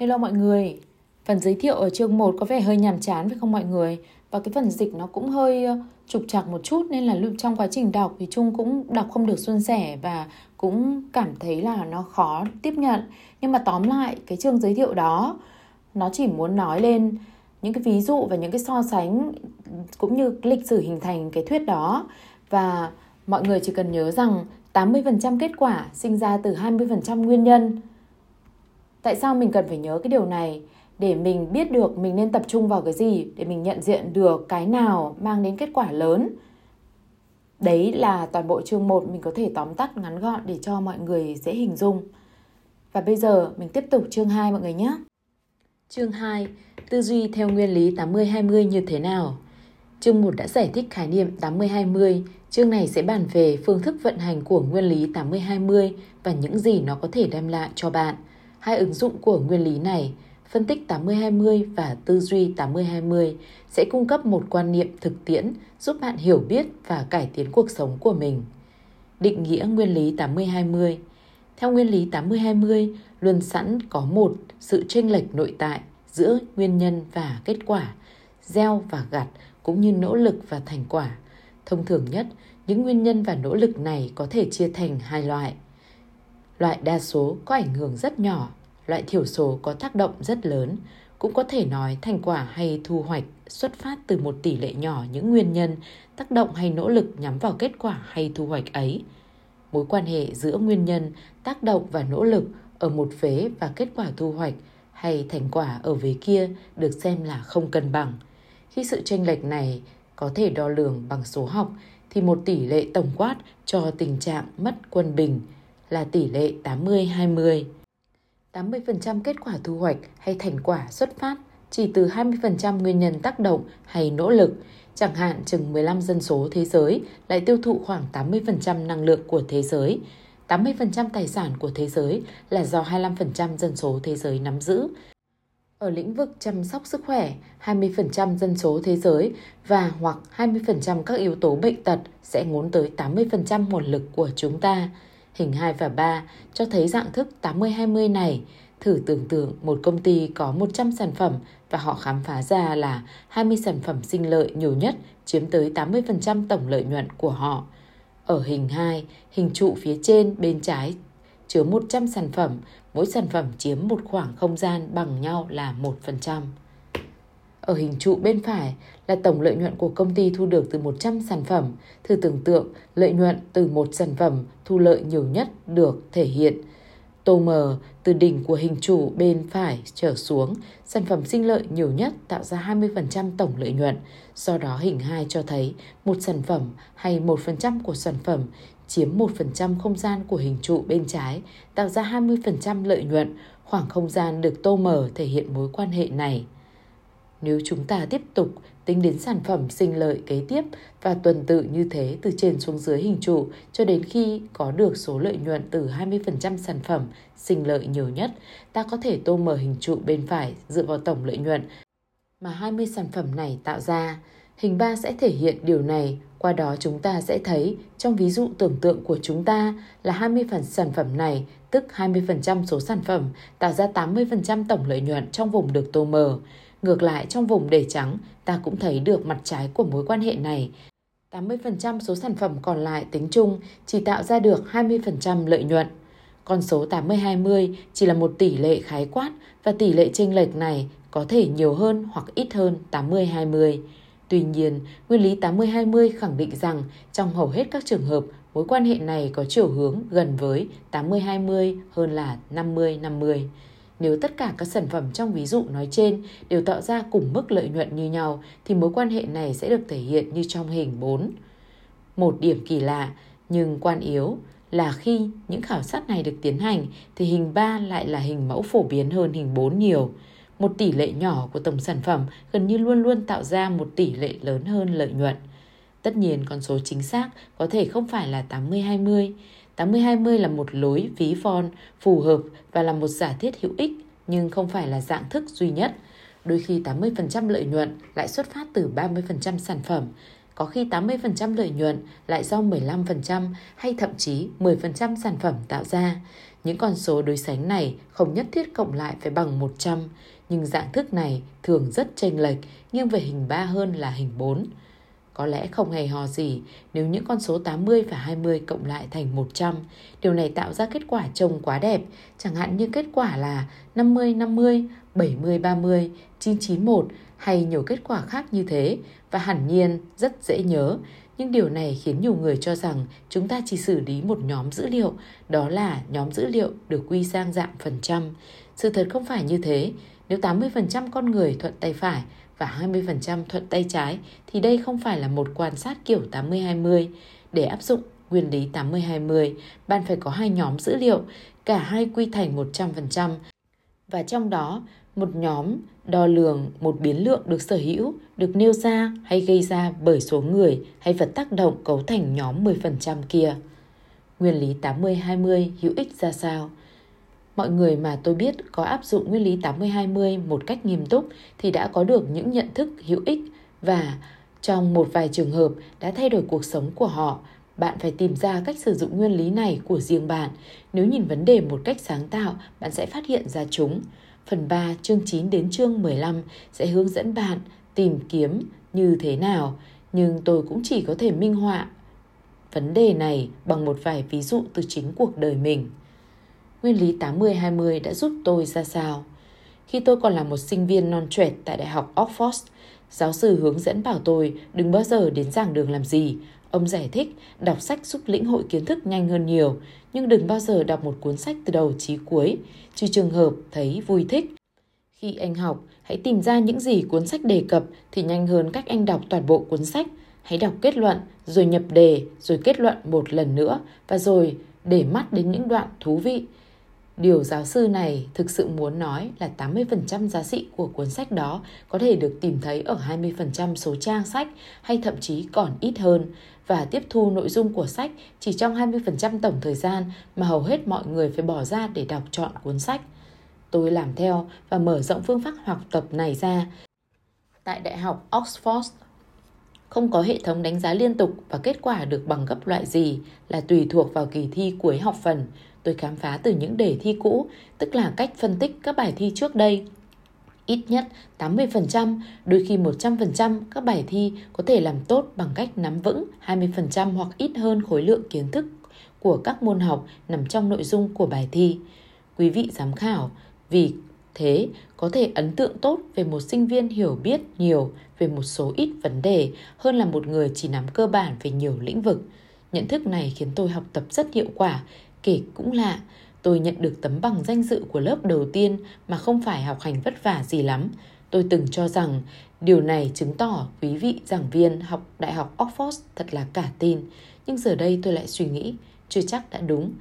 Hello mọi người, phần giới thiệu ở chương 1 có vẻ hơi nhàm chán phải không mọi người? Và cái phần dịch nó cũng hơi ờ, trục trặc một chút nên là trong quá trình đọc thì Trung cũng đọc không được suôn sẻ và cũng cảm thấy là nó khó tiếp nhận. Nhưng mà tóm lại cái chương giới thiệu đó nó chỉ muốn nói lên những cái ví dụ và những cái so sánh cũng như lịch sử hình thành cái thuyết đó và mọi người chỉ cần nhớ rằng 80% kết quả sinh ra từ 20% nguyên nhân. Tại sao mình cần phải nhớ cái điều này? Để mình biết được mình nên tập trung vào cái gì, để mình nhận diện được cái nào mang đến kết quả lớn. Đấy là toàn bộ chương 1 mình có thể tóm tắt ngắn gọn để cho mọi người dễ hình dung. Và bây giờ mình tiếp tục chương 2 mọi người nhé. Chương 2. Tư duy theo nguyên lý 80-20 như thế nào? Chương 1 đã giải thích khái niệm 80-20. Chương này sẽ bàn về phương thức vận hành của nguyên lý 80-20 và những gì nó có thể đem lại cho bạn. Hai ứng dụng của nguyên lý này, phân tích 80-20 và tư duy 80-20 sẽ cung cấp một quan niệm thực tiễn giúp bạn hiểu biết và cải tiến cuộc sống của mình. Định nghĩa nguyên lý 80-20 Theo nguyên lý 80-20, luôn sẵn có một sự chênh lệch nội tại giữa nguyên nhân và kết quả, gieo và gặt cũng như nỗ lực và thành quả. Thông thường nhất, những nguyên nhân và nỗ lực này có thể chia thành hai loại. Loại đa số có ảnh hưởng rất nhỏ, loại thiểu số có tác động rất lớn. Cũng có thể nói thành quả hay thu hoạch xuất phát từ một tỷ lệ nhỏ những nguyên nhân, tác động hay nỗ lực nhắm vào kết quả hay thu hoạch ấy. Mối quan hệ giữa nguyên nhân, tác động và nỗ lực ở một vế và kết quả thu hoạch hay thành quả ở vế kia được xem là không cân bằng. Khi sự chênh lệch này có thể đo lường bằng số học thì một tỷ lệ tổng quát cho tình trạng mất quân bình là tỷ lệ 80-20. 80% kết quả thu hoạch hay thành quả xuất phát chỉ từ 20% nguyên nhân tác động hay nỗ lực. Chẳng hạn chừng 15 dân số thế giới lại tiêu thụ khoảng 80% năng lượng của thế giới. 80% tài sản của thế giới là do 25% dân số thế giới nắm giữ. Ở lĩnh vực chăm sóc sức khỏe, 20% dân số thế giới và hoặc 20% các yếu tố bệnh tật sẽ ngốn tới 80% nguồn lực của chúng ta. Hình 2 và 3 cho thấy dạng thức 80-20 này. Thử tưởng tượng một công ty có 100 sản phẩm và họ khám phá ra là 20 sản phẩm sinh lợi nhiều nhất chiếm tới 80% tổng lợi nhuận của họ. Ở hình 2, hình trụ phía trên bên trái chứa 100 sản phẩm, mỗi sản phẩm chiếm một khoảng không gian bằng nhau là 1%. Ở hình trụ bên phải là tổng lợi nhuận của công ty thu được từ 100 sản phẩm. Thử tưởng tượng lợi nhuận từ một sản phẩm thu lợi nhiều nhất được thể hiện. Tô mờ từ đỉnh của hình trụ bên phải trở xuống, sản phẩm sinh lợi nhiều nhất tạo ra 20% tổng lợi nhuận. Do đó hình 2 cho thấy một sản phẩm hay 1% của sản phẩm chiếm 1% không gian của hình trụ bên trái, tạo ra 20% lợi nhuận. Khoảng không gian được tô mờ thể hiện mối quan hệ này. Nếu chúng ta tiếp tục tính đến sản phẩm sinh lợi kế tiếp và tuần tự như thế từ trên xuống dưới hình trụ cho đến khi có được số lợi nhuận từ 20% sản phẩm sinh lợi nhiều nhất, ta có thể tô mở hình trụ bên phải dựa vào tổng lợi nhuận mà 20 sản phẩm này tạo ra. Hình 3 sẽ thể hiện điều này, qua đó chúng ta sẽ thấy trong ví dụ tưởng tượng của chúng ta là 20 phần sản phẩm này, tức 20% số sản phẩm, tạo ra 80% tổng lợi nhuận trong vùng được tô mờ. Ngược lại trong vùng để trắng, ta cũng thấy được mặt trái của mối quan hệ này. 80% số sản phẩm còn lại tính chung chỉ tạo ra được 20% lợi nhuận. Con số 80-20 chỉ là một tỷ lệ khái quát và tỷ lệ chênh lệch này có thể nhiều hơn hoặc ít hơn 80-20. Tuy nhiên, nguyên lý 80-20 khẳng định rằng trong hầu hết các trường hợp, mối quan hệ này có chiều hướng gần với 80-20 hơn là 50-50. Nếu tất cả các sản phẩm trong ví dụ nói trên đều tạo ra cùng mức lợi nhuận như nhau thì mối quan hệ này sẽ được thể hiện như trong hình 4. Một điểm kỳ lạ nhưng quan yếu là khi những khảo sát này được tiến hành thì hình 3 lại là hình mẫu phổ biến hơn hình 4 nhiều. Một tỷ lệ nhỏ của tổng sản phẩm gần như luôn luôn tạo ra một tỷ lệ lớn hơn lợi nhuận. Tất nhiên con số chính xác có thể không phải là 80-20, 80-20 là một lối ví von phù hợp và là một giả thiết hữu ích nhưng không phải là dạng thức duy nhất. Đôi khi 80% lợi nhuận lại xuất phát từ 30% sản phẩm, có khi 80% lợi nhuận lại do 15% hay thậm chí 10% sản phẩm tạo ra. Những con số đối sánh này không nhất thiết cộng lại phải bằng 100, nhưng dạng thức này thường rất chênh lệch, nghiêng về hình 3 hơn là hình 4. Có lẽ không hề hò gì nếu những con số 80 và 20 cộng lại thành 100. Điều này tạo ra kết quả trông quá đẹp, chẳng hạn như kết quả là 50-50, 70-30, 991 hay nhiều kết quả khác như thế và hẳn nhiên rất dễ nhớ. Nhưng điều này khiến nhiều người cho rằng chúng ta chỉ xử lý một nhóm dữ liệu, đó là nhóm dữ liệu được quy sang dạng phần trăm. Sự thật không phải như thế. Nếu 80% con người thuận tay phải và 20% thuận tay trái thì đây không phải là một quan sát kiểu 80-20. Để áp dụng nguyên lý 80-20, bạn phải có hai nhóm dữ liệu, cả hai quy thành 100%. Và trong đó, một nhóm đo lường một biến lượng được sở hữu, được nêu ra hay gây ra bởi số người hay vật tác động cấu thành nhóm 10% kia. Nguyên lý 80-20 hữu ích ra sao? Mọi người mà tôi biết có áp dụng nguyên lý 80-20 một cách nghiêm túc thì đã có được những nhận thức hữu ích và trong một vài trường hợp đã thay đổi cuộc sống của họ. Bạn phải tìm ra cách sử dụng nguyên lý này của riêng bạn. Nếu nhìn vấn đề một cách sáng tạo, bạn sẽ phát hiện ra chúng. Phần 3, chương 9 đến chương 15 sẽ hướng dẫn bạn tìm kiếm như thế nào, nhưng tôi cũng chỉ có thể minh họa vấn đề này bằng một vài ví dụ từ chính cuộc đời mình nguyên lý 80-20 đã giúp tôi ra sao. Khi tôi còn là một sinh viên non trẻ tại Đại học Oxford, giáo sư hướng dẫn bảo tôi đừng bao giờ đến giảng đường làm gì. Ông giải thích đọc sách giúp lĩnh hội kiến thức nhanh hơn nhiều, nhưng đừng bao giờ đọc một cuốn sách từ đầu chí cuối, trừ trường hợp thấy vui thích. Khi anh học, hãy tìm ra những gì cuốn sách đề cập thì nhanh hơn cách anh đọc toàn bộ cuốn sách. Hãy đọc kết luận, rồi nhập đề, rồi kết luận một lần nữa, và rồi để mắt đến những đoạn thú vị. Điều giáo sư này thực sự muốn nói là 80% giá trị của cuốn sách đó có thể được tìm thấy ở 20% số trang sách hay thậm chí còn ít hơn và tiếp thu nội dung của sách chỉ trong 20% tổng thời gian mà hầu hết mọi người phải bỏ ra để đọc chọn cuốn sách. Tôi làm theo và mở rộng phương pháp học tập này ra. Tại Đại học Oxford, không có hệ thống đánh giá liên tục và kết quả được bằng gấp loại gì là tùy thuộc vào kỳ thi cuối học phần tôi khám phá từ những đề thi cũ, tức là cách phân tích các bài thi trước đây. Ít nhất 80%, đôi khi 100% các bài thi có thể làm tốt bằng cách nắm vững 20% hoặc ít hơn khối lượng kiến thức của các môn học nằm trong nội dung của bài thi. Quý vị giám khảo, vì thế có thể ấn tượng tốt về một sinh viên hiểu biết nhiều về một số ít vấn đề hơn là một người chỉ nắm cơ bản về nhiều lĩnh vực. Nhận thức này khiến tôi học tập rất hiệu quả Kể cũng lạ, tôi nhận được tấm bằng danh dự của lớp đầu tiên mà không phải học hành vất vả gì lắm. Tôi từng cho rằng điều này chứng tỏ quý vị giảng viên học Đại học Oxford thật là cả tin. Nhưng giờ đây tôi lại suy nghĩ, chưa chắc đã đúng.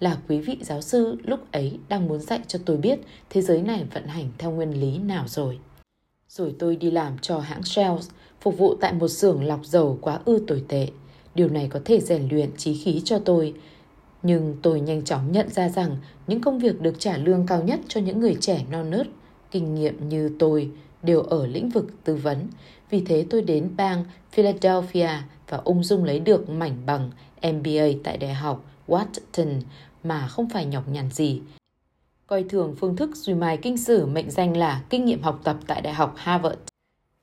Là quý vị giáo sư lúc ấy đang muốn dạy cho tôi biết thế giới này vận hành theo nguyên lý nào rồi. Rồi tôi đi làm cho hãng Shell, phục vụ tại một xưởng lọc dầu quá ư tồi tệ. Điều này có thể rèn luyện trí khí cho tôi, nhưng tôi nhanh chóng nhận ra rằng những công việc được trả lương cao nhất cho những người trẻ non nớt, kinh nghiệm như tôi đều ở lĩnh vực tư vấn. Vì thế tôi đến bang Philadelphia và ung dung lấy được mảnh bằng MBA tại Đại học washington mà không phải nhọc nhằn gì. Coi thường phương thức duy mài kinh sử mệnh danh là kinh nghiệm học tập tại Đại học Harvard.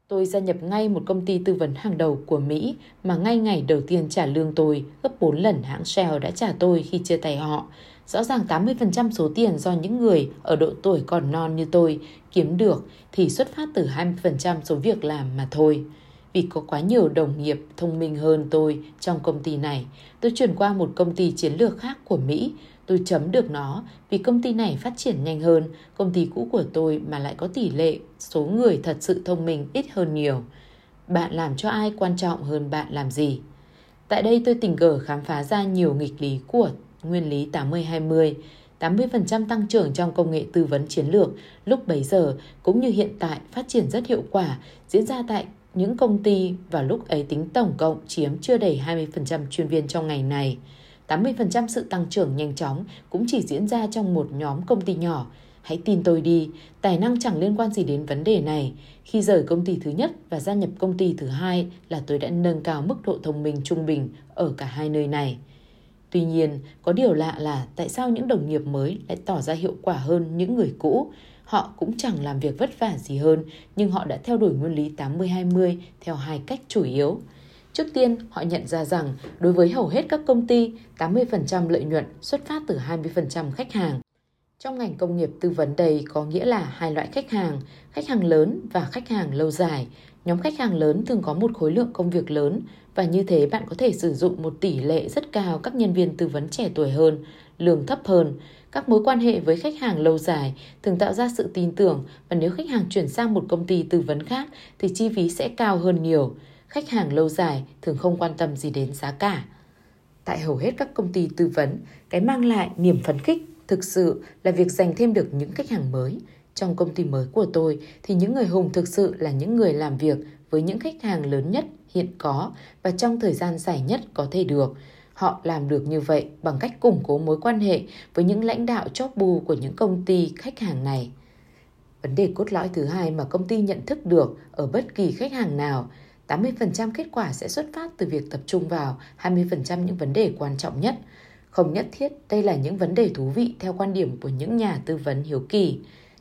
Tôi gia nhập ngay một công ty tư vấn hàng đầu của Mỹ mà ngay ngày đầu tiên trả lương tôi gấp 4 lần hãng Shell đã trả tôi khi chia tay họ. Rõ ràng 80% số tiền do những người ở độ tuổi còn non như tôi kiếm được thì xuất phát từ 20% số việc làm mà thôi. Vì có quá nhiều đồng nghiệp thông minh hơn tôi trong công ty này, tôi chuyển qua một công ty chiến lược khác của Mỹ Tôi chấm được nó vì công ty này phát triển nhanh hơn công ty cũ của tôi mà lại có tỷ lệ số người thật sự thông minh ít hơn nhiều. Bạn làm cho ai quan trọng hơn bạn làm gì? Tại đây tôi tình cờ khám phá ra nhiều nghịch lý của nguyên lý 80-20. 80% tăng trưởng trong công nghệ tư vấn chiến lược lúc bấy giờ cũng như hiện tại phát triển rất hiệu quả, diễn ra tại những công ty và lúc ấy tính tổng cộng chiếm chưa đầy 20% chuyên viên trong ngày này. 80% sự tăng trưởng nhanh chóng cũng chỉ diễn ra trong một nhóm công ty nhỏ. Hãy tin tôi đi, tài năng chẳng liên quan gì đến vấn đề này. Khi rời công ty thứ nhất và gia nhập công ty thứ hai là tôi đã nâng cao mức độ thông minh trung bình ở cả hai nơi này. Tuy nhiên, có điều lạ là tại sao những đồng nghiệp mới lại tỏ ra hiệu quả hơn những người cũ? Họ cũng chẳng làm việc vất vả gì hơn, nhưng họ đã theo đuổi nguyên lý 80-20 theo hai cách chủ yếu. Trước tiên, họ nhận ra rằng đối với hầu hết các công ty, 80% lợi nhuận xuất phát từ 20% khách hàng. Trong ngành công nghiệp tư vấn đây có nghĩa là hai loại khách hàng, khách hàng lớn và khách hàng lâu dài. Nhóm khách hàng lớn thường có một khối lượng công việc lớn và như thế bạn có thể sử dụng một tỷ lệ rất cao các nhân viên tư vấn trẻ tuổi hơn, lương thấp hơn. Các mối quan hệ với khách hàng lâu dài thường tạo ra sự tin tưởng và nếu khách hàng chuyển sang một công ty tư vấn khác thì chi phí sẽ cao hơn nhiều. Khách hàng lâu dài thường không quan tâm gì đến giá cả. Tại hầu hết các công ty tư vấn, cái mang lại niềm phấn khích thực sự là việc giành thêm được những khách hàng mới. Trong công ty mới của tôi thì những người hùng thực sự là những người làm việc với những khách hàng lớn nhất hiện có và trong thời gian dài nhất có thể được. Họ làm được như vậy bằng cách củng cố mối quan hệ với những lãnh đạo chóp bu của những công ty khách hàng này. Vấn đề cốt lõi thứ hai mà công ty nhận thức được ở bất kỳ khách hàng nào 80% kết quả sẽ xuất phát từ việc tập trung vào 20% những vấn đề quan trọng nhất. Không nhất thiết đây là những vấn đề thú vị theo quan điểm của những nhà tư vấn hiếu kỳ.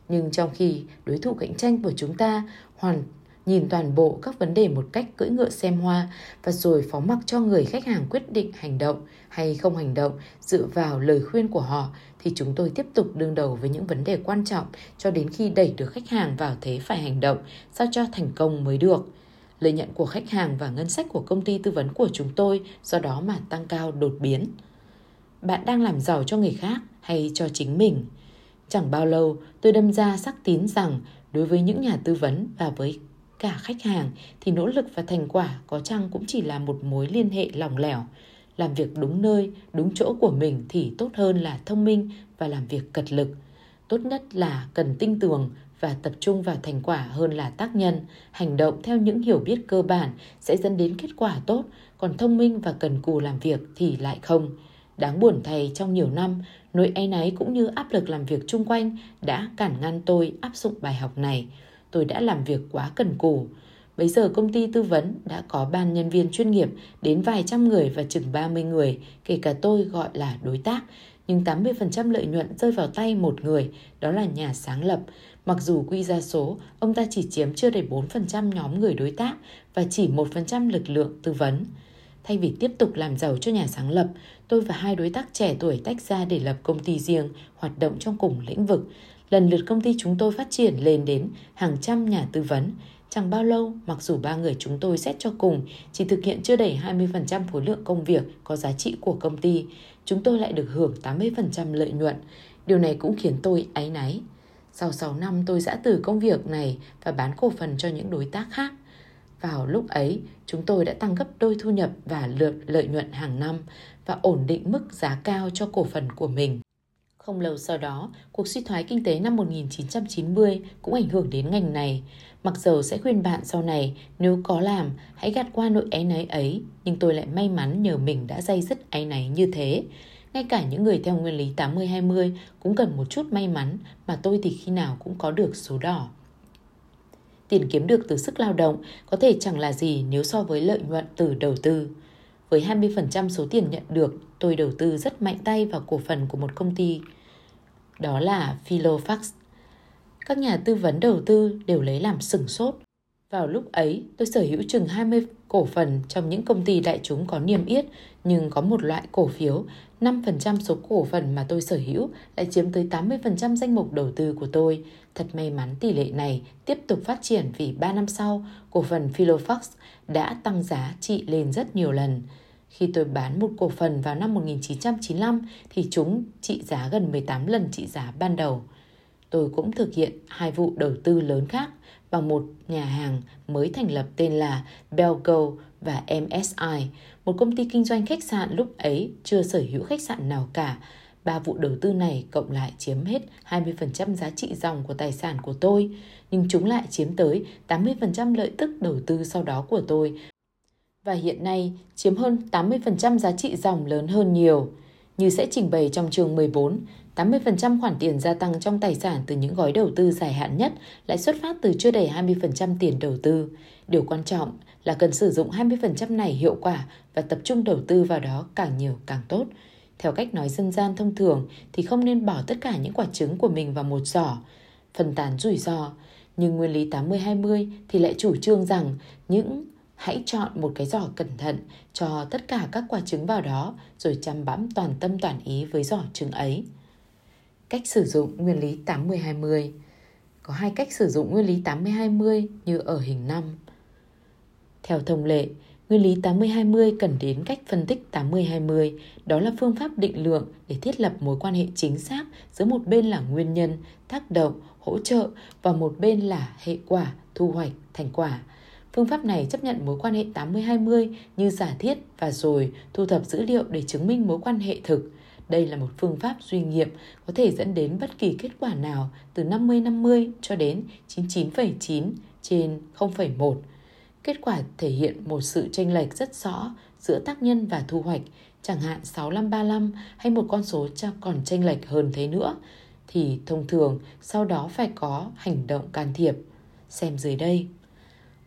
Nhưng trong khi đối thủ cạnh tranh của chúng ta hoàn, nhìn toàn bộ các vấn đề một cách cưỡi ngựa xem hoa và rồi phó mặc cho người khách hàng quyết định hành động hay không hành động dựa vào lời khuyên của họ, thì chúng tôi tiếp tục đương đầu với những vấn đề quan trọng cho đến khi đẩy được khách hàng vào thế phải hành động sao cho thành công mới được. Lợi nhuận của khách hàng và ngân sách của công ty tư vấn của chúng tôi do đó mà tăng cao đột biến. Bạn đang làm giàu cho người khác hay cho chính mình? Chẳng bao lâu, tôi đâm ra xác tín rằng đối với những nhà tư vấn và với cả khách hàng thì nỗ lực và thành quả có chăng cũng chỉ là một mối liên hệ lỏng lẻo. Làm việc đúng nơi, đúng chỗ của mình thì tốt hơn là thông minh và làm việc cật lực. Tốt nhất là cần tinh tường và tập trung vào thành quả hơn là tác nhân, hành động theo những hiểu biết cơ bản sẽ dẫn đến kết quả tốt, còn thông minh và cần cù làm việc thì lại không. Đáng buồn thay trong nhiều năm, nỗi áy náy cũng như áp lực làm việc chung quanh đã cản ngăn tôi áp dụng bài học này. Tôi đã làm việc quá cần cù. Bây giờ công ty tư vấn đã có ban nhân viên chuyên nghiệp đến vài trăm người và chừng 30 người, kể cả tôi gọi là đối tác, nhưng 80% lợi nhuận rơi vào tay một người, đó là nhà sáng lập. Mặc dù quy ra số, ông ta chỉ chiếm chưa đầy 4% nhóm người đối tác và chỉ 1% lực lượng tư vấn. Thay vì tiếp tục làm giàu cho nhà sáng lập, tôi và hai đối tác trẻ tuổi tách ra để lập công ty riêng, hoạt động trong cùng lĩnh vực. Lần lượt công ty chúng tôi phát triển lên đến hàng trăm nhà tư vấn. Chẳng bao lâu, mặc dù ba người chúng tôi xét cho cùng chỉ thực hiện chưa đầy 20% khối lượng công việc có giá trị của công ty, chúng tôi lại được hưởng 80% lợi nhuận. Điều này cũng khiến tôi áy náy. Sau 6 năm tôi giã từ công việc này và bán cổ phần cho những đối tác khác. Vào lúc ấy, chúng tôi đã tăng gấp đôi thu nhập và lợi, lợi nhuận hàng năm và ổn định mức giá cao cho cổ phần của mình. Không lâu sau đó, cuộc suy thoái kinh tế năm 1990 cũng ảnh hưởng đến ngành này. Mặc dầu sẽ khuyên bạn sau này nếu có làm, hãy gạt qua nỗi áy náy ấy, nhưng tôi lại may mắn nhờ mình đã dây dứt áy náy như thế. Ngay cả những người theo nguyên lý 80-20 cũng cần một chút may mắn mà tôi thì khi nào cũng có được số đỏ. Tiền kiếm được từ sức lao động có thể chẳng là gì nếu so với lợi nhuận từ đầu tư. Với 20% số tiền nhận được, tôi đầu tư rất mạnh tay vào cổ phần của một công ty. Đó là Philofax. Các nhà tư vấn đầu tư đều lấy làm sừng sốt. Vào lúc ấy, tôi sở hữu chừng 20 cổ phần trong những công ty đại chúng có niêm yết, nhưng có một loại cổ phiếu, 5% số cổ phần mà tôi sở hữu lại chiếm tới 80% danh mục đầu tư của tôi. Thật may mắn tỷ lệ này tiếp tục phát triển vì 3 năm sau, cổ phần Philofax đã tăng giá trị lên rất nhiều lần. Khi tôi bán một cổ phần vào năm 1995 thì chúng trị giá gần 18 lần trị giá ban đầu. Tôi cũng thực hiện hai vụ đầu tư lớn khác bằng một nhà hàng mới thành lập tên là Belgo và MSI, một công ty kinh doanh khách sạn lúc ấy chưa sở hữu khách sạn nào cả. Ba vụ đầu tư này cộng lại chiếm hết 20% giá trị dòng của tài sản của tôi, nhưng chúng lại chiếm tới 80% lợi tức đầu tư sau đó của tôi và hiện nay chiếm hơn 80% giá trị dòng lớn hơn nhiều. Như sẽ trình bày trong chương 14, 80% khoản tiền gia tăng trong tài sản từ những gói đầu tư dài hạn nhất lại xuất phát từ chưa đầy 20% tiền đầu tư. Điều quan trọng là cần sử dụng 20% này hiệu quả và tập trung đầu tư vào đó càng nhiều càng tốt. Theo cách nói dân gian thông thường thì không nên bỏ tất cả những quả trứng của mình vào một giỏ, phân tán rủi ro. Nhưng nguyên lý 80-20 thì lại chủ trương rằng những hãy chọn một cái giỏ cẩn thận cho tất cả các quả trứng vào đó rồi chăm bẵm toàn tâm toàn ý với giỏ trứng ấy. Cách sử dụng nguyên lý 80-20 Có hai cách sử dụng nguyên lý 80-20 như ở hình 5. Theo thông lệ, Nguyên lý 80-20 cần đến cách phân tích 80-20, đó là phương pháp định lượng để thiết lập mối quan hệ chính xác giữa một bên là nguyên nhân, tác động, hỗ trợ và một bên là hệ quả, thu hoạch, thành quả. Phương pháp này chấp nhận mối quan hệ 80-20 như giả thiết và rồi thu thập dữ liệu để chứng minh mối quan hệ thực. Đây là một phương pháp duy nghiệm có thể dẫn đến bất kỳ kết quả nào từ 50-50 cho đến 99,9 trên 0,1 Kết quả thể hiện một sự chênh lệch rất rõ giữa tác nhân và thu hoạch, chẳng hạn 6535 hay một con số còn chênh lệch hơn thế nữa, thì thông thường sau đó phải có hành động can thiệp. Xem dưới đây.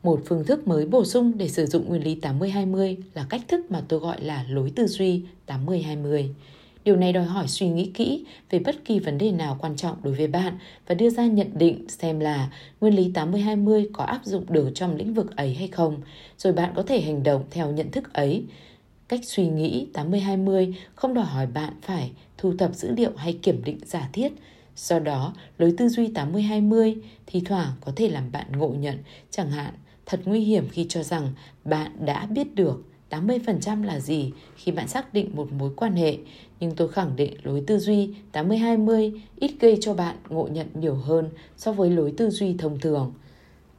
Một phương thức mới bổ sung để sử dụng nguyên lý 80-20 là cách thức mà tôi gọi là lối tư duy 80-20. Điều này đòi hỏi suy nghĩ kỹ về bất kỳ vấn đề nào quan trọng đối với bạn và đưa ra nhận định xem là nguyên lý 80-20 có áp dụng được trong lĩnh vực ấy hay không, rồi bạn có thể hành động theo nhận thức ấy. Cách suy nghĩ 80-20 không đòi hỏi bạn phải thu thập dữ liệu hay kiểm định giả thiết. Do đó, lối tư duy 80-20 thì thoảng có thể làm bạn ngộ nhận, chẳng hạn thật nguy hiểm khi cho rằng bạn đã biết được 80% là gì khi bạn xác định một mối quan hệ, nhưng tôi khẳng định lối tư duy 80-20 ít gây cho bạn ngộ nhận nhiều hơn so với lối tư duy thông thường.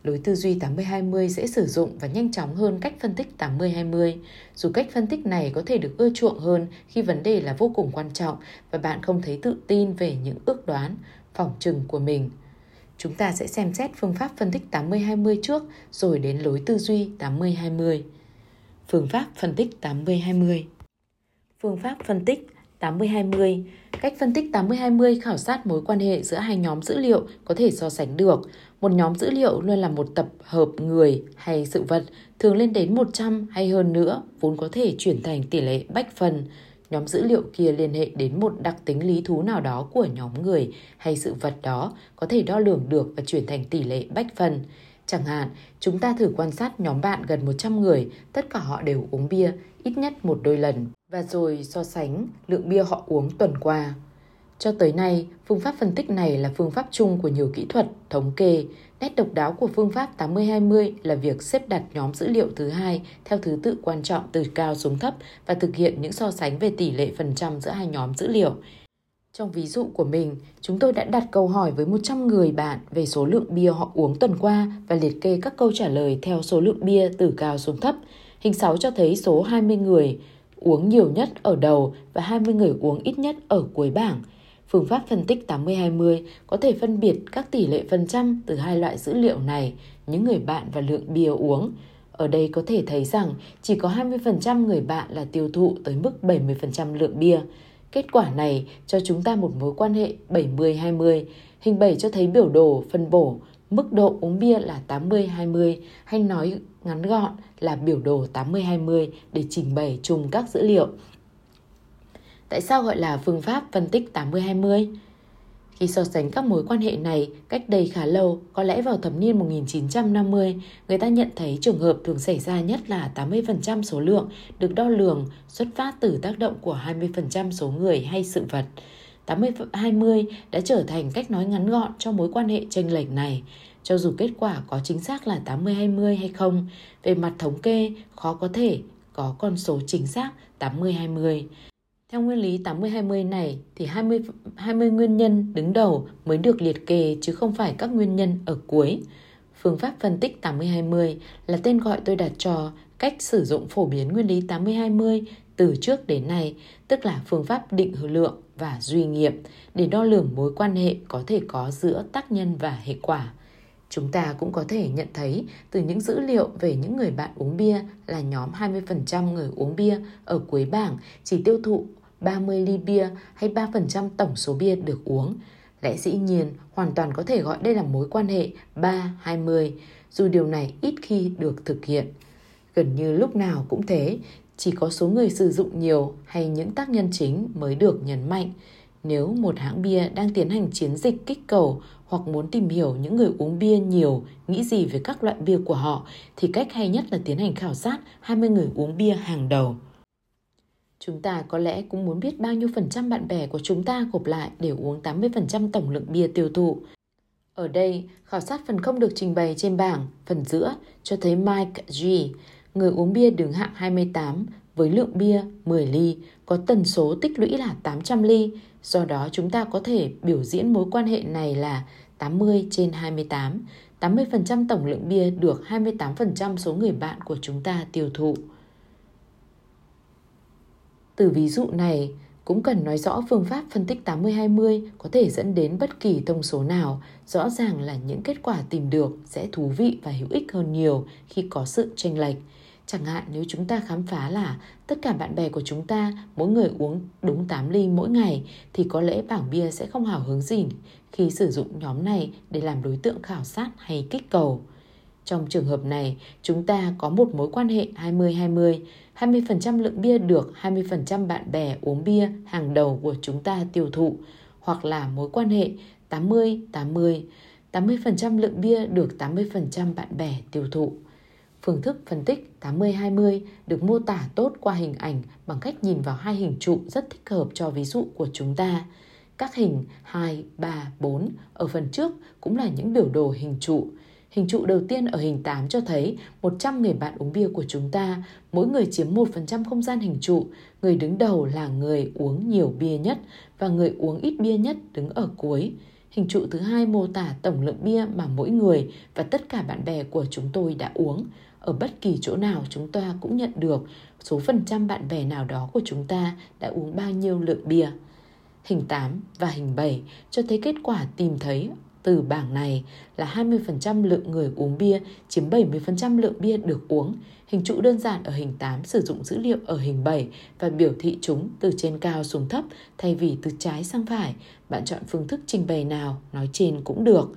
Lối tư duy 80-20 dễ sử dụng và nhanh chóng hơn cách phân tích 80-20. Dù cách phân tích này có thể được ưa chuộng hơn khi vấn đề là vô cùng quan trọng và bạn không thấy tự tin về những ước đoán, phỏng trừng của mình. Chúng ta sẽ xem xét phương pháp phân tích 80-20 trước rồi đến lối tư duy 80-20. Phương pháp phân tích 80-20 Phương pháp phân tích 80-20 Cách phân tích 80-20 khảo sát mối quan hệ giữa hai nhóm dữ liệu có thể so sánh được. Một nhóm dữ liệu luôn là một tập hợp người hay sự vật, thường lên đến 100 hay hơn nữa, vốn có thể chuyển thành tỷ lệ bách phần. Nhóm dữ liệu kia liên hệ đến một đặc tính lý thú nào đó của nhóm người hay sự vật đó, có thể đo lường được và chuyển thành tỷ lệ bách phần. Chẳng hạn, chúng ta thử quan sát nhóm bạn gần 100 người, tất cả họ đều uống bia ít nhất một đôi lần và rồi so sánh lượng bia họ uống tuần qua. Cho tới nay, phương pháp phân tích này là phương pháp chung của nhiều kỹ thuật, thống kê. Nét độc đáo của phương pháp 80-20 là việc xếp đặt nhóm dữ liệu thứ hai theo thứ tự quan trọng từ cao xuống thấp và thực hiện những so sánh về tỷ lệ phần trăm giữa hai nhóm dữ liệu. Trong ví dụ của mình, chúng tôi đã đặt câu hỏi với 100 người bạn về số lượng bia họ uống tuần qua và liệt kê các câu trả lời theo số lượng bia từ cao xuống thấp. Hình 6 cho thấy số 20 người uống nhiều nhất ở đầu và 20 người uống ít nhất ở cuối bảng. Phương pháp phân tích 80-20 có thể phân biệt các tỷ lệ phần trăm từ hai loại dữ liệu này, những người bạn và lượng bia uống. Ở đây có thể thấy rằng chỉ có 20% người bạn là tiêu thụ tới mức 70% lượng bia. Kết quả này cho chúng ta một mối quan hệ 70-20. Hình 7 cho thấy biểu đồ, phân bổ, mức độ uống bia là 80-20 hay nói ngắn gọn là biểu đồ 80-20 để trình bày chung các dữ liệu. Tại sao gọi là phương pháp phân tích 80-20? Khi so sánh các mối quan hệ này cách đây khá lâu, có lẽ vào thập niên 1950, người ta nhận thấy trường hợp thường xảy ra nhất là 80% số lượng được đo lường xuất phát từ tác động của 20% số người hay sự vật. 80-20 đã trở thành cách nói ngắn gọn cho mối quan hệ tranh lệch này. Cho dù kết quả có chính xác là 80-20 hay không, về mặt thống kê khó có thể có con số chính xác 80-20. Theo nguyên lý 80-20 này thì 20, 20 nguyên nhân đứng đầu mới được liệt kê chứ không phải các nguyên nhân ở cuối. Phương pháp phân tích 80-20 là tên gọi tôi đặt cho cách sử dụng phổ biến nguyên lý 80-20 từ trước đến nay, tức là phương pháp định hữu lượng và duy nghiệm để đo lường mối quan hệ có thể có giữa tác nhân và hệ quả. Chúng ta cũng có thể nhận thấy từ những dữ liệu về những người bạn uống bia là nhóm 20% người uống bia ở cuối bảng chỉ tiêu thụ 30 ly bia hay 3% tổng số bia được uống. Lẽ dĩ nhiên, hoàn toàn có thể gọi đây là mối quan hệ 3-20, dù điều này ít khi được thực hiện. Gần như lúc nào cũng thế, chỉ có số người sử dụng nhiều hay những tác nhân chính mới được nhấn mạnh. Nếu một hãng bia đang tiến hành chiến dịch kích cầu hoặc muốn tìm hiểu những người uống bia nhiều nghĩ gì về các loại bia của họ thì cách hay nhất là tiến hành khảo sát 20 người uống bia hàng đầu. Chúng ta có lẽ cũng muốn biết bao nhiêu phần trăm bạn bè của chúng ta gộp lại để uống 80% tổng lượng bia tiêu thụ. Ở đây, khảo sát phần không được trình bày trên bảng, phần giữa, cho thấy Mike G, người uống bia đứng hạng 28 với lượng bia 10 ly, có tần số tích lũy là 800 ly. Do đó chúng ta có thể biểu diễn mối quan hệ này là 80 trên 28. 80% tổng lượng bia được 28% số người bạn của chúng ta tiêu thụ. Từ ví dụ này, cũng cần nói rõ phương pháp phân tích 80-20 có thể dẫn đến bất kỳ thông số nào. Rõ ràng là những kết quả tìm được sẽ thú vị và hữu ích hơn nhiều khi có sự tranh lệch. Chẳng hạn nếu chúng ta khám phá là tất cả bạn bè của chúng ta mỗi người uống đúng 8 ly mỗi ngày thì có lẽ bảng bia sẽ không hào hứng gì khi sử dụng nhóm này để làm đối tượng khảo sát hay kích cầu. Trong trường hợp này, chúng ta có một mối quan hệ 20-20, 20% lượng bia được 20% bạn bè uống bia hàng đầu của chúng ta tiêu thụ, hoặc là mối quan hệ 80-80, 80% lượng bia được 80% bạn bè tiêu thụ. Phương thức phân tích 80-20 được mô tả tốt qua hình ảnh bằng cách nhìn vào hai hình trụ rất thích hợp cho ví dụ của chúng ta. Các hình 2, 3, 4 ở phần trước cũng là những biểu đồ hình trụ. Hình trụ đầu tiên ở hình 8 cho thấy 100 người bạn uống bia của chúng ta, mỗi người chiếm 1% không gian hình trụ. Người đứng đầu là người uống nhiều bia nhất và người uống ít bia nhất đứng ở cuối. Hình trụ thứ hai mô tả tổng lượng bia mà mỗi người và tất cả bạn bè của chúng tôi đã uống. Ở bất kỳ chỗ nào chúng ta cũng nhận được số phần trăm bạn bè nào đó của chúng ta đã uống bao nhiêu lượng bia. Hình 8 và hình 7 cho thấy kết quả tìm thấy từ bảng này là 20% lượng người uống bia chiếm 70% lượng bia được uống. Hình trụ đơn giản ở hình 8 sử dụng dữ liệu ở hình 7 và biểu thị chúng từ trên cao xuống thấp thay vì từ trái sang phải. Bạn chọn phương thức trình bày nào nói trên cũng được.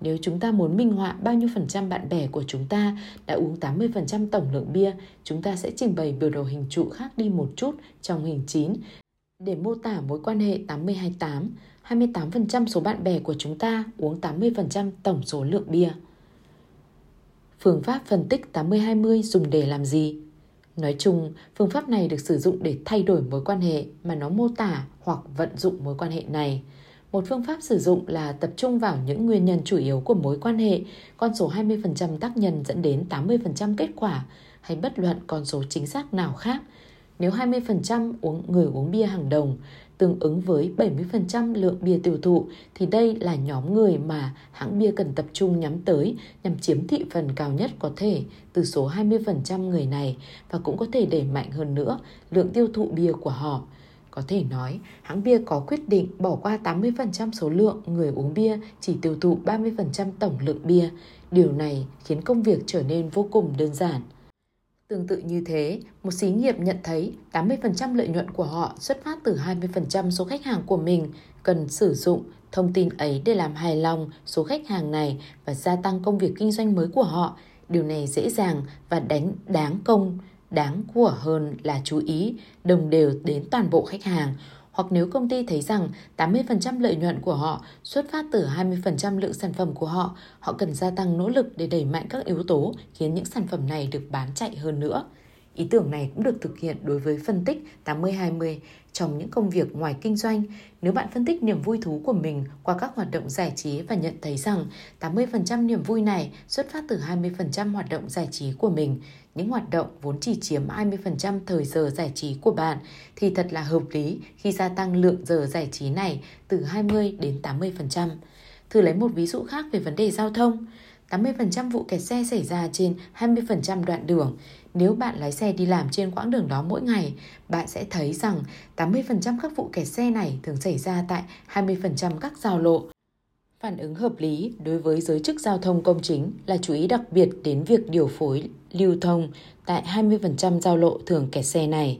Nếu chúng ta muốn minh họa bao nhiêu phần trăm bạn bè của chúng ta đã uống 80% tổng lượng bia, chúng ta sẽ trình bày biểu đồ hình trụ khác đi một chút trong hình 9 để mô tả mối quan hệ 80-28. 28% số bạn bè của chúng ta uống 80% tổng số lượng bia. Phương pháp phân tích 80-20 dùng để làm gì? Nói chung, phương pháp này được sử dụng để thay đổi mối quan hệ mà nó mô tả hoặc vận dụng mối quan hệ này. Một phương pháp sử dụng là tập trung vào những nguyên nhân chủ yếu của mối quan hệ, con số 20% tác nhân dẫn đến 80% kết quả, hay bất luận con số chính xác nào khác. Nếu 20% uống người uống bia hàng đồng, tương ứng với 70% lượng bia tiêu thụ thì đây là nhóm người mà hãng bia cần tập trung nhắm tới nhằm chiếm thị phần cao nhất có thể từ số 20% người này và cũng có thể đẩy mạnh hơn nữa lượng tiêu thụ bia của họ. Có thể nói, hãng bia có quyết định bỏ qua 80% số lượng người uống bia chỉ tiêu thụ 30% tổng lượng bia. Điều này khiến công việc trở nên vô cùng đơn giản. Tương tự như thế, một xí nghiệp nhận thấy 80% lợi nhuận của họ xuất phát từ 20% số khách hàng của mình cần sử dụng thông tin ấy để làm hài lòng số khách hàng này và gia tăng công việc kinh doanh mới của họ. Điều này dễ dàng và đánh đáng công đáng của hơn là chú ý đồng đều đến toàn bộ khách hàng hoặc nếu công ty thấy rằng 80% lợi nhuận của họ xuất phát từ 20% lượng sản phẩm của họ, họ cần gia tăng nỗ lực để đẩy mạnh các yếu tố khiến những sản phẩm này được bán chạy hơn nữa. Ý tưởng này cũng được thực hiện đối với phân tích 80-20 trong những công việc ngoài kinh doanh. Nếu bạn phân tích niềm vui thú của mình qua các hoạt động giải trí và nhận thấy rằng 80% niềm vui này xuất phát từ 20% hoạt động giải trí của mình, những hoạt động vốn chỉ chiếm 20% thời giờ giải trí của bạn thì thật là hợp lý khi gia tăng lượng giờ giải trí này từ 20 đến 80%. Thử lấy một ví dụ khác về vấn đề giao thông. 80% vụ kẹt xe xảy ra trên 20% đoạn đường. Nếu bạn lái xe đi làm trên quãng đường đó mỗi ngày, bạn sẽ thấy rằng 80% các vụ kẹt xe này thường xảy ra tại 20% các giao lộ. Phản ứng hợp lý đối với giới chức giao thông công chính là chú ý đặc biệt đến việc điều phối, lưu thông tại 20% giao lộ thường kẹt xe này.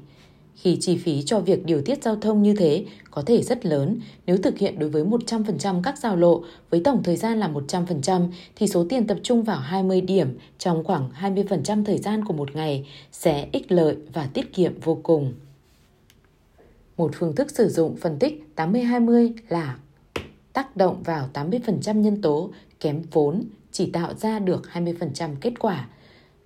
khi chi phí cho việc điều tiết giao thông như thế có thể rất lớn. Nếu thực hiện đối với 100% các giao lộ với tổng thời gian là 100% thì số tiền tập trung vào 20 điểm trong khoảng 20% thời gian của một ngày sẽ ích lợi và tiết kiệm vô cùng. Một phương thức sử dụng phân tích 80-20 là tác động vào 80% nhân tố kém vốn chỉ tạo ra được 20% kết quả.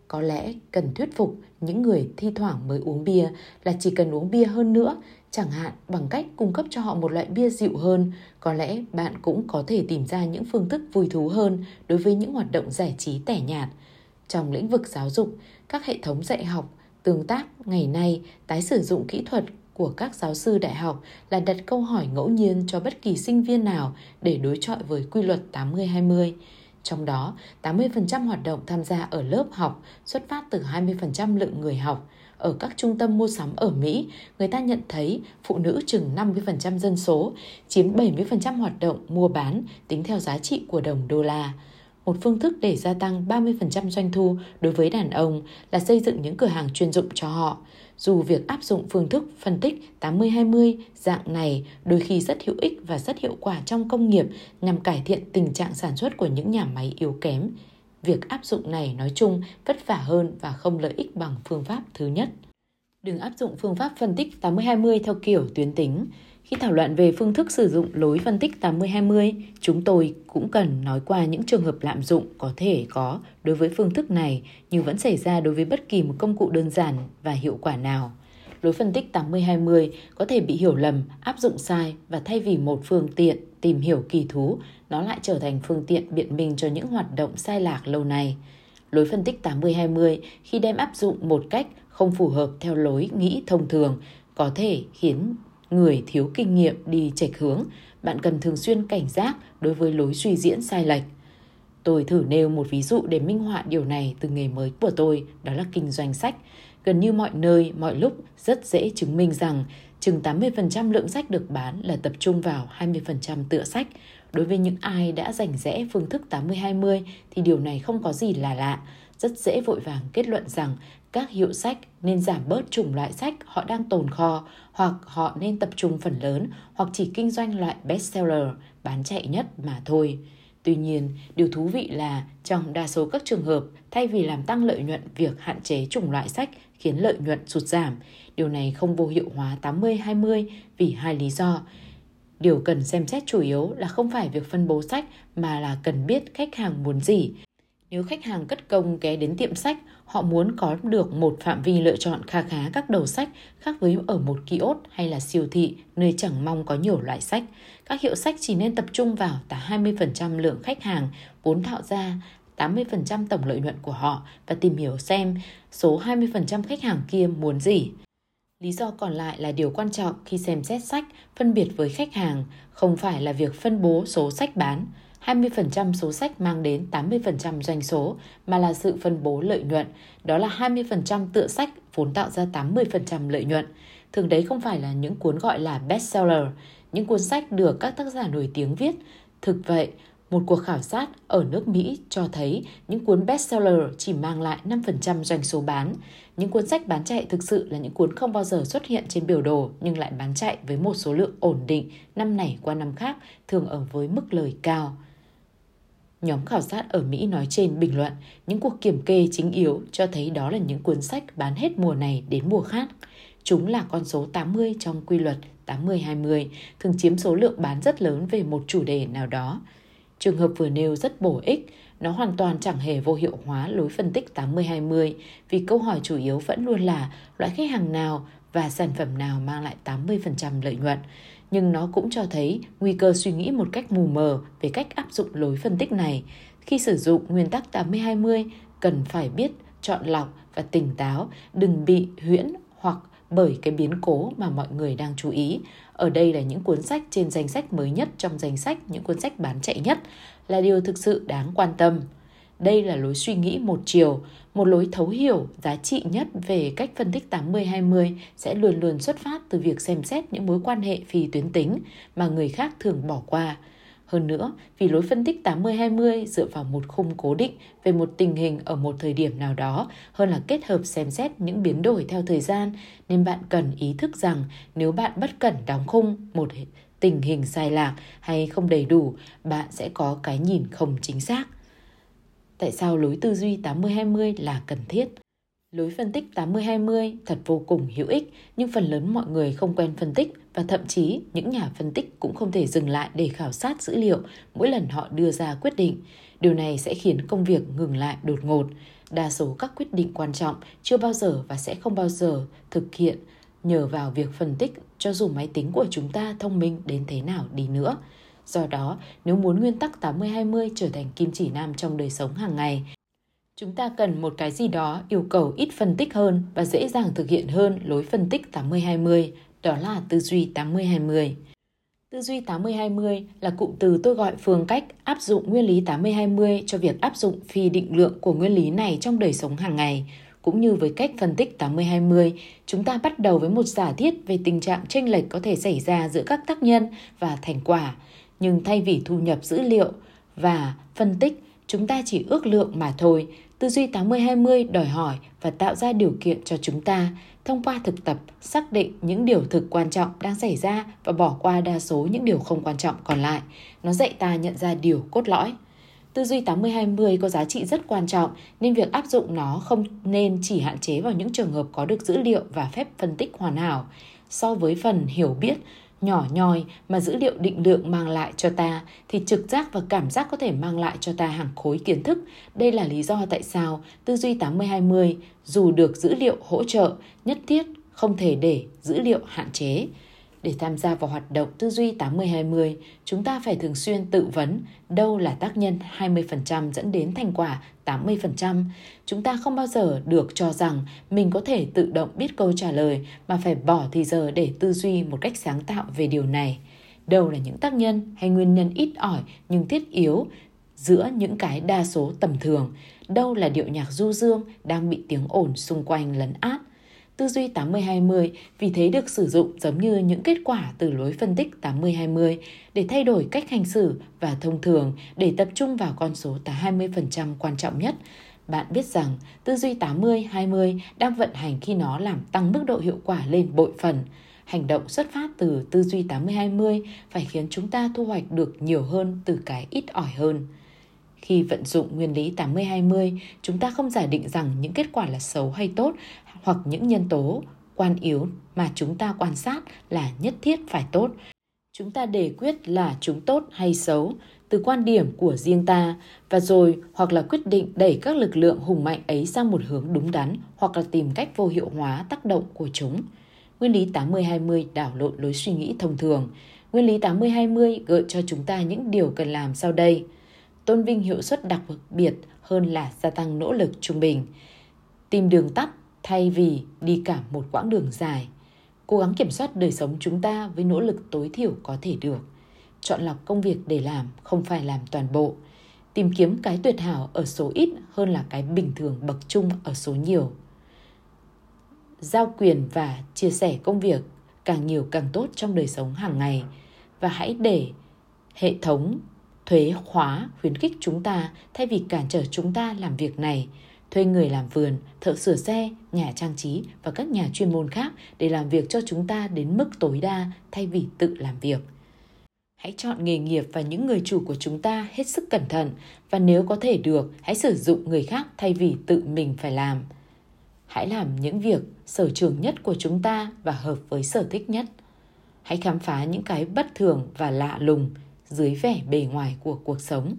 Có lẽ cần thuyết phục những người thi thoảng mới uống bia là chỉ cần uống bia hơn nữa, chẳng hạn bằng cách cung cấp cho họ một loại bia dịu hơn, có lẽ bạn cũng có thể tìm ra những phương thức vui thú hơn đối với những hoạt động giải trí tẻ nhạt. Trong lĩnh vực giáo dục, các hệ thống dạy học, tương tác ngày nay tái sử dụng kỹ thuật của các giáo sư đại học là đặt câu hỏi ngẫu nhiên cho bất kỳ sinh viên nào để đối chọi với quy luật 80-20. Trong đó, 80% hoạt động tham gia ở lớp học xuất phát từ 20% lượng người học. Ở các trung tâm mua sắm ở Mỹ, người ta nhận thấy phụ nữ chừng 50% dân số, chiếm 70% hoạt động mua bán tính theo giá trị của đồng đô la. Một phương thức để gia tăng 30% doanh thu đối với đàn ông là xây dựng những cửa hàng chuyên dụng cho họ. Dù việc áp dụng phương thức phân tích 80-20 dạng này đôi khi rất hữu ích và rất hiệu quả trong công nghiệp nhằm cải thiện tình trạng sản xuất của những nhà máy yếu kém. Việc áp dụng này nói chung vất vả hơn và không lợi ích bằng phương pháp thứ nhất. Đừng áp dụng phương pháp phân tích 80-20 theo kiểu tuyến tính. Khi thảo luận về phương thức sử dụng lối phân tích 80-20, chúng tôi cũng cần nói qua những trường hợp lạm dụng có thể có đối với phương thức này nhưng vẫn xảy ra đối với bất kỳ một công cụ đơn giản và hiệu quả nào. Lối phân tích 80-20 có thể bị hiểu lầm, áp dụng sai và thay vì một phương tiện tìm hiểu kỳ thú, nó lại trở thành phương tiện biện minh cho những hoạt động sai lạc lâu nay. Lối phân tích 80-20 khi đem áp dụng một cách không phù hợp theo lối nghĩ thông thường có thể khiến người thiếu kinh nghiệm đi chệch hướng, bạn cần thường xuyên cảnh giác đối với lối suy diễn sai lệch. Tôi thử nêu một ví dụ để minh họa điều này từ nghề mới của tôi, đó là kinh doanh sách. Gần như mọi nơi, mọi lúc rất dễ chứng minh rằng chừng 80% lượng sách được bán là tập trung vào 20% tựa sách. Đối với những ai đã rảnh rẽ phương thức 80-20 thì điều này không có gì là lạ. Rất dễ vội vàng kết luận rằng các hiệu sách nên giảm bớt chủng loại sách họ đang tồn kho hoặc họ nên tập trung phần lớn hoặc chỉ kinh doanh loại bestseller bán chạy nhất mà thôi. Tuy nhiên, điều thú vị là trong đa số các trường hợp, thay vì làm tăng lợi nhuận việc hạn chế chủng loại sách khiến lợi nhuận sụt giảm, điều này không vô hiệu hóa 80-20 vì hai lý do. Điều cần xem xét chủ yếu là không phải việc phân bố sách mà là cần biết khách hàng muốn gì. Nếu khách hàng cất công ghé đến tiệm sách, họ muốn có được một phạm vi lựa chọn kha khá các đầu sách khác với ở một kiosk hay là siêu thị nơi chẳng mong có nhiều loại sách. Các hiệu sách chỉ nên tập trung vào tả 20% lượng khách hàng vốn tạo ra 80% tổng lợi nhuận của họ và tìm hiểu xem số 20% khách hàng kia muốn gì. Lý do còn lại là điều quan trọng khi xem xét sách, phân biệt với khách hàng, không phải là việc phân bố số sách bán, 20% số sách mang đến 80% doanh số mà là sự phân bố lợi nhuận. Đó là 20% tựa sách vốn tạo ra 80% lợi nhuận. Thường đấy không phải là những cuốn gọi là bestseller, những cuốn sách được các tác giả nổi tiếng viết. Thực vậy, một cuộc khảo sát ở nước Mỹ cho thấy những cuốn bestseller chỉ mang lại 5% doanh số bán. Những cuốn sách bán chạy thực sự là những cuốn không bao giờ xuất hiện trên biểu đồ nhưng lại bán chạy với một số lượng ổn định năm này qua năm khác, thường ở với mức lời cao. Nhóm khảo sát ở Mỹ nói trên bình luận những cuộc kiểm kê chính yếu cho thấy đó là những cuốn sách bán hết mùa này đến mùa khác. Chúng là con số 80 trong quy luật 80-20, thường chiếm số lượng bán rất lớn về một chủ đề nào đó. Trường hợp vừa nêu rất bổ ích, nó hoàn toàn chẳng hề vô hiệu hóa lối phân tích 80-20 vì câu hỏi chủ yếu vẫn luôn là loại khách hàng nào và sản phẩm nào mang lại 80% lợi nhuận nhưng nó cũng cho thấy nguy cơ suy nghĩ một cách mù mờ về cách áp dụng lối phân tích này. Khi sử dụng nguyên tắc 80-20, cần phải biết chọn lọc và tỉnh táo, đừng bị huyễn hoặc bởi cái biến cố mà mọi người đang chú ý. Ở đây là những cuốn sách trên danh sách mới nhất trong danh sách những cuốn sách bán chạy nhất là điều thực sự đáng quan tâm. Đây là lối suy nghĩ một chiều, một lối thấu hiểu giá trị nhất về cách phân tích 80-20 sẽ luôn luôn xuất phát từ việc xem xét những mối quan hệ phi tuyến tính mà người khác thường bỏ qua. Hơn nữa, vì lối phân tích 80-20 dựa vào một khung cố định về một tình hình ở một thời điểm nào đó hơn là kết hợp xem xét những biến đổi theo thời gian, nên bạn cần ý thức rằng nếu bạn bất cẩn đóng khung một tình hình sai lạc hay không đầy đủ, bạn sẽ có cái nhìn không chính xác. Tại sao lối tư duy 80-20 là cần thiết? Lối phân tích 80-20 thật vô cùng hữu ích, nhưng phần lớn mọi người không quen phân tích và thậm chí những nhà phân tích cũng không thể dừng lại để khảo sát dữ liệu mỗi lần họ đưa ra quyết định. Điều này sẽ khiến công việc ngừng lại đột ngột. Đa số các quyết định quan trọng chưa bao giờ và sẽ không bao giờ thực hiện nhờ vào việc phân tích cho dù máy tính của chúng ta thông minh đến thế nào đi nữa. Do đó, nếu muốn nguyên tắc 80-20 trở thành kim chỉ nam trong đời sống hàng ngày, chúng ta cần một cái gì đó yêu cầu ít phân tích hơn và dễ dàng thực hiện hơn lối phân tích 80-20, đó là tư duy 80-20. Tư duy 80-20 là cụm từ tôi gọi phương cách áp dụng nguyên lý 80-20 cho việc áp dụng phi định lượng của nguyên lý này trong đời sống hàng ngày. Cũng như với cách phân tích 80-20, chúng ta bắt đầu với một giả thiết về tình trạng chênh lệch có thể xảy ra giữa các tác nhân và thành quả. Nhưng thay vì thu nhập dữ liệu và phân tích, chúng ta chỉ ước lượng mà thôi. Tư duy 80-20 đòi hỏi và tạo ra điều kiện cho chúng ta thông qua thực tập xác định những điều thực quan trọng đang xảy ra và bỏ qua đa số những điều không quan trọng còn lại. Nó dạy ta nhận ra điều cốt lõi. Tư duy 80-20 có giá trị rất quan trọng nên việc áp dụng nó không nên chỉ hạn chế vào những trường hợp có được dữ liệu và phép phân tích hoàn hảo. So với phần hiểu biết, nhỏ nhoi mà dữ liệu định lượng mang lại cho ta thì trực giác và cảm giác có thể mang lại cho ta hàng khối kiến thức. Đây là lý do tại sao tư duy 80-20 dù được dữ liệu hỗ trợ nhất thiết không thể để dữ liệu hạn chế. Để tham gia vào hoạt động tư duy 80-20, chúng ta phải thường xuyên tự vấn đâu là tác nhân 20% dẫn đến thành quả 80%. Chúng ta không bao giờ được cho rằng mình có thể tự động biết câu trả lời mà phải bỏ thì giờ để tư duy một cách sáng tạo về điều này. Đâu là những tác nhân hay nguyên nhân ít ỏi nhưng thiết yếu giữa những cái đa số tầm thường, đâu là điệu nhạc du dương đang bị tiếng ồn xung quanh lấn át tư duy 80-20 vì thế được sử dụng giống như những kết quả từ lối phân tích 80-20 để thay đổi cách hành xử và thông thường để tập trung vào con số 20% quan trọng nhất. Bạn biết rằng tư duy 80-20 đang vận hành khi nó làm tăng mức độ hiệu quả lên bội phần. Hành động xuất phát từ tư duy 80-20 phải khiến chúng ta thu hoạch được nhiều hơn từ cái ít ỏi hơn. Khi vận dụng nguyên lý 80-20, chúng ta không giả định rằng những kết quả là xấu hay tốt hoặc những nhân tố quan yếu mà chúng ta quan sát là nhất thiết phải tốt. Chúng ta đề quyết là chúng tốt hay xấu từ quan điểm của riêng ta và rồi hoặc là quyết định đẩy các lực lượng hùng mạnh ấy sang một hướng đúng đắn hoặc là tìm cách vô hiệu hóa tác động của chúng. Nguyên lý 80-20 đảo lộn lối suy nghĩ thông thường. Nguyên lý 80-20 gợi cho chúng ta những điều cần làm sau đây. Tôn vinh hiệu suất đặc biệt hơn là gia tăng nỗ lực trung bình. Tìm đường tắt thay vì đi cả một quãng đường dài. Cố gắng kiểm soát đời sống chúng ta với nỗ lực tối thiểu có thể được. Chọn lọc công việc để làm, không phải làm toàn bộ. Tìm kiếm cái tuyệt hảo ở số ít hơn là cái bình thường bậc trung ở số nhiều. Giao quyền và chia sẻ công việc càng nhiều càng tốt trong đời sống hàng ngày và hãy để hệ thống thuế khóa khuyến khích chúng ta thay vì cản trở chúng ta làm việc này thuê người làm vườn, thợ sửa xe, nhà trang trí và các nhà chuyên môn khác để làm việc cho chúng ta đến mức tối đa thay vì tự làm việc. Hãy chọn nghề nghiệp và những người chủ của chúng ta hết sức cẩn thận và nếu có thể được, hãy sử dụng người khác thay vì tự mình phải làm. Hãy làm những việc sở trường nhất của chúng ta và hợp với sở thích nhất. Hãy khám phá những cái bất thường và lạ lùng dưới vẻ bề ngoài của cuộc sống.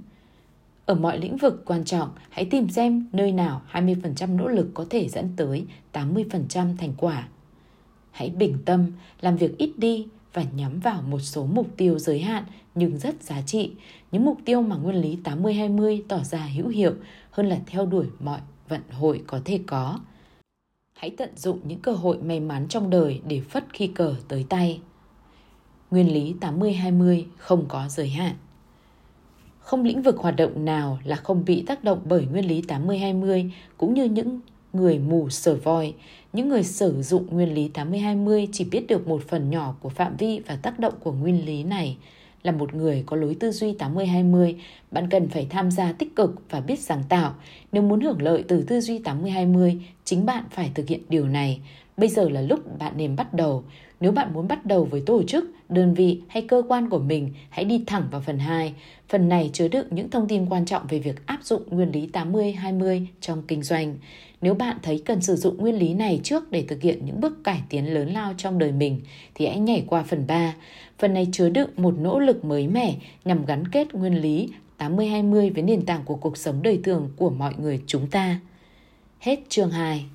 Ở mọi lĩnh vực quan trọng, hãy tìm xem nơi nào 20% nỗ lực có thể dẫn tới 80% thành quả. Hãy bình tâm, làm việc ít đi và nhắm vào một số mục tiêu giới hạn nhưng rất giá trị, những mục tiêu mà nguyên lý 80-20 tỏ ra hữu hiệu hơn là theo đuổi mọi vận hội có thể có. Hãy tận dụng những cơ hội may mắn trong đời để phất khi cờ tới tay. Nguyên lý 80-20 không có giới hạn. Không lĩnh vực hoạt động nào là không bị tác động bởi nguyên lý 80-20 cũng như những người mù sở voi. Những người sử dụng nguyên lý 80-20 chỉ biết được một phần nhỏ của phạm vi và tác động của nguyên lý này. là một người có lối tư duy 80-20, bạn cần phải tham gia tích cực và biết sáng tạo. Nếu muốn hưởng lợi từ tư duy 80-20, chính bạn phải thực hiện điều này. Bây giờ là lúc bạn nên bắt đầu. Nếu bạn muốn bắt đầu với tổ chức, đơn vị hay cơ quan của mình, hãy đi thẳng vào phần 2. Phần này chứa đựng những thông tin quan trọng về việc áp dụng nguyên lý 80-20 trong kinh doanh. Nếu bạn thấy cần sử dụng nguyên lý này trước để thực hiện những bước cải tiến lớn lao trong đời mình, thì hãy nhảy qua phần 3. Phần này chứa đựng một nỗ lực mới mẻ nhằm gắn kết nguyên lý 80-20 với nền tảng của cuộc sống đời thường của mọi người chúng ta. Hết chương 2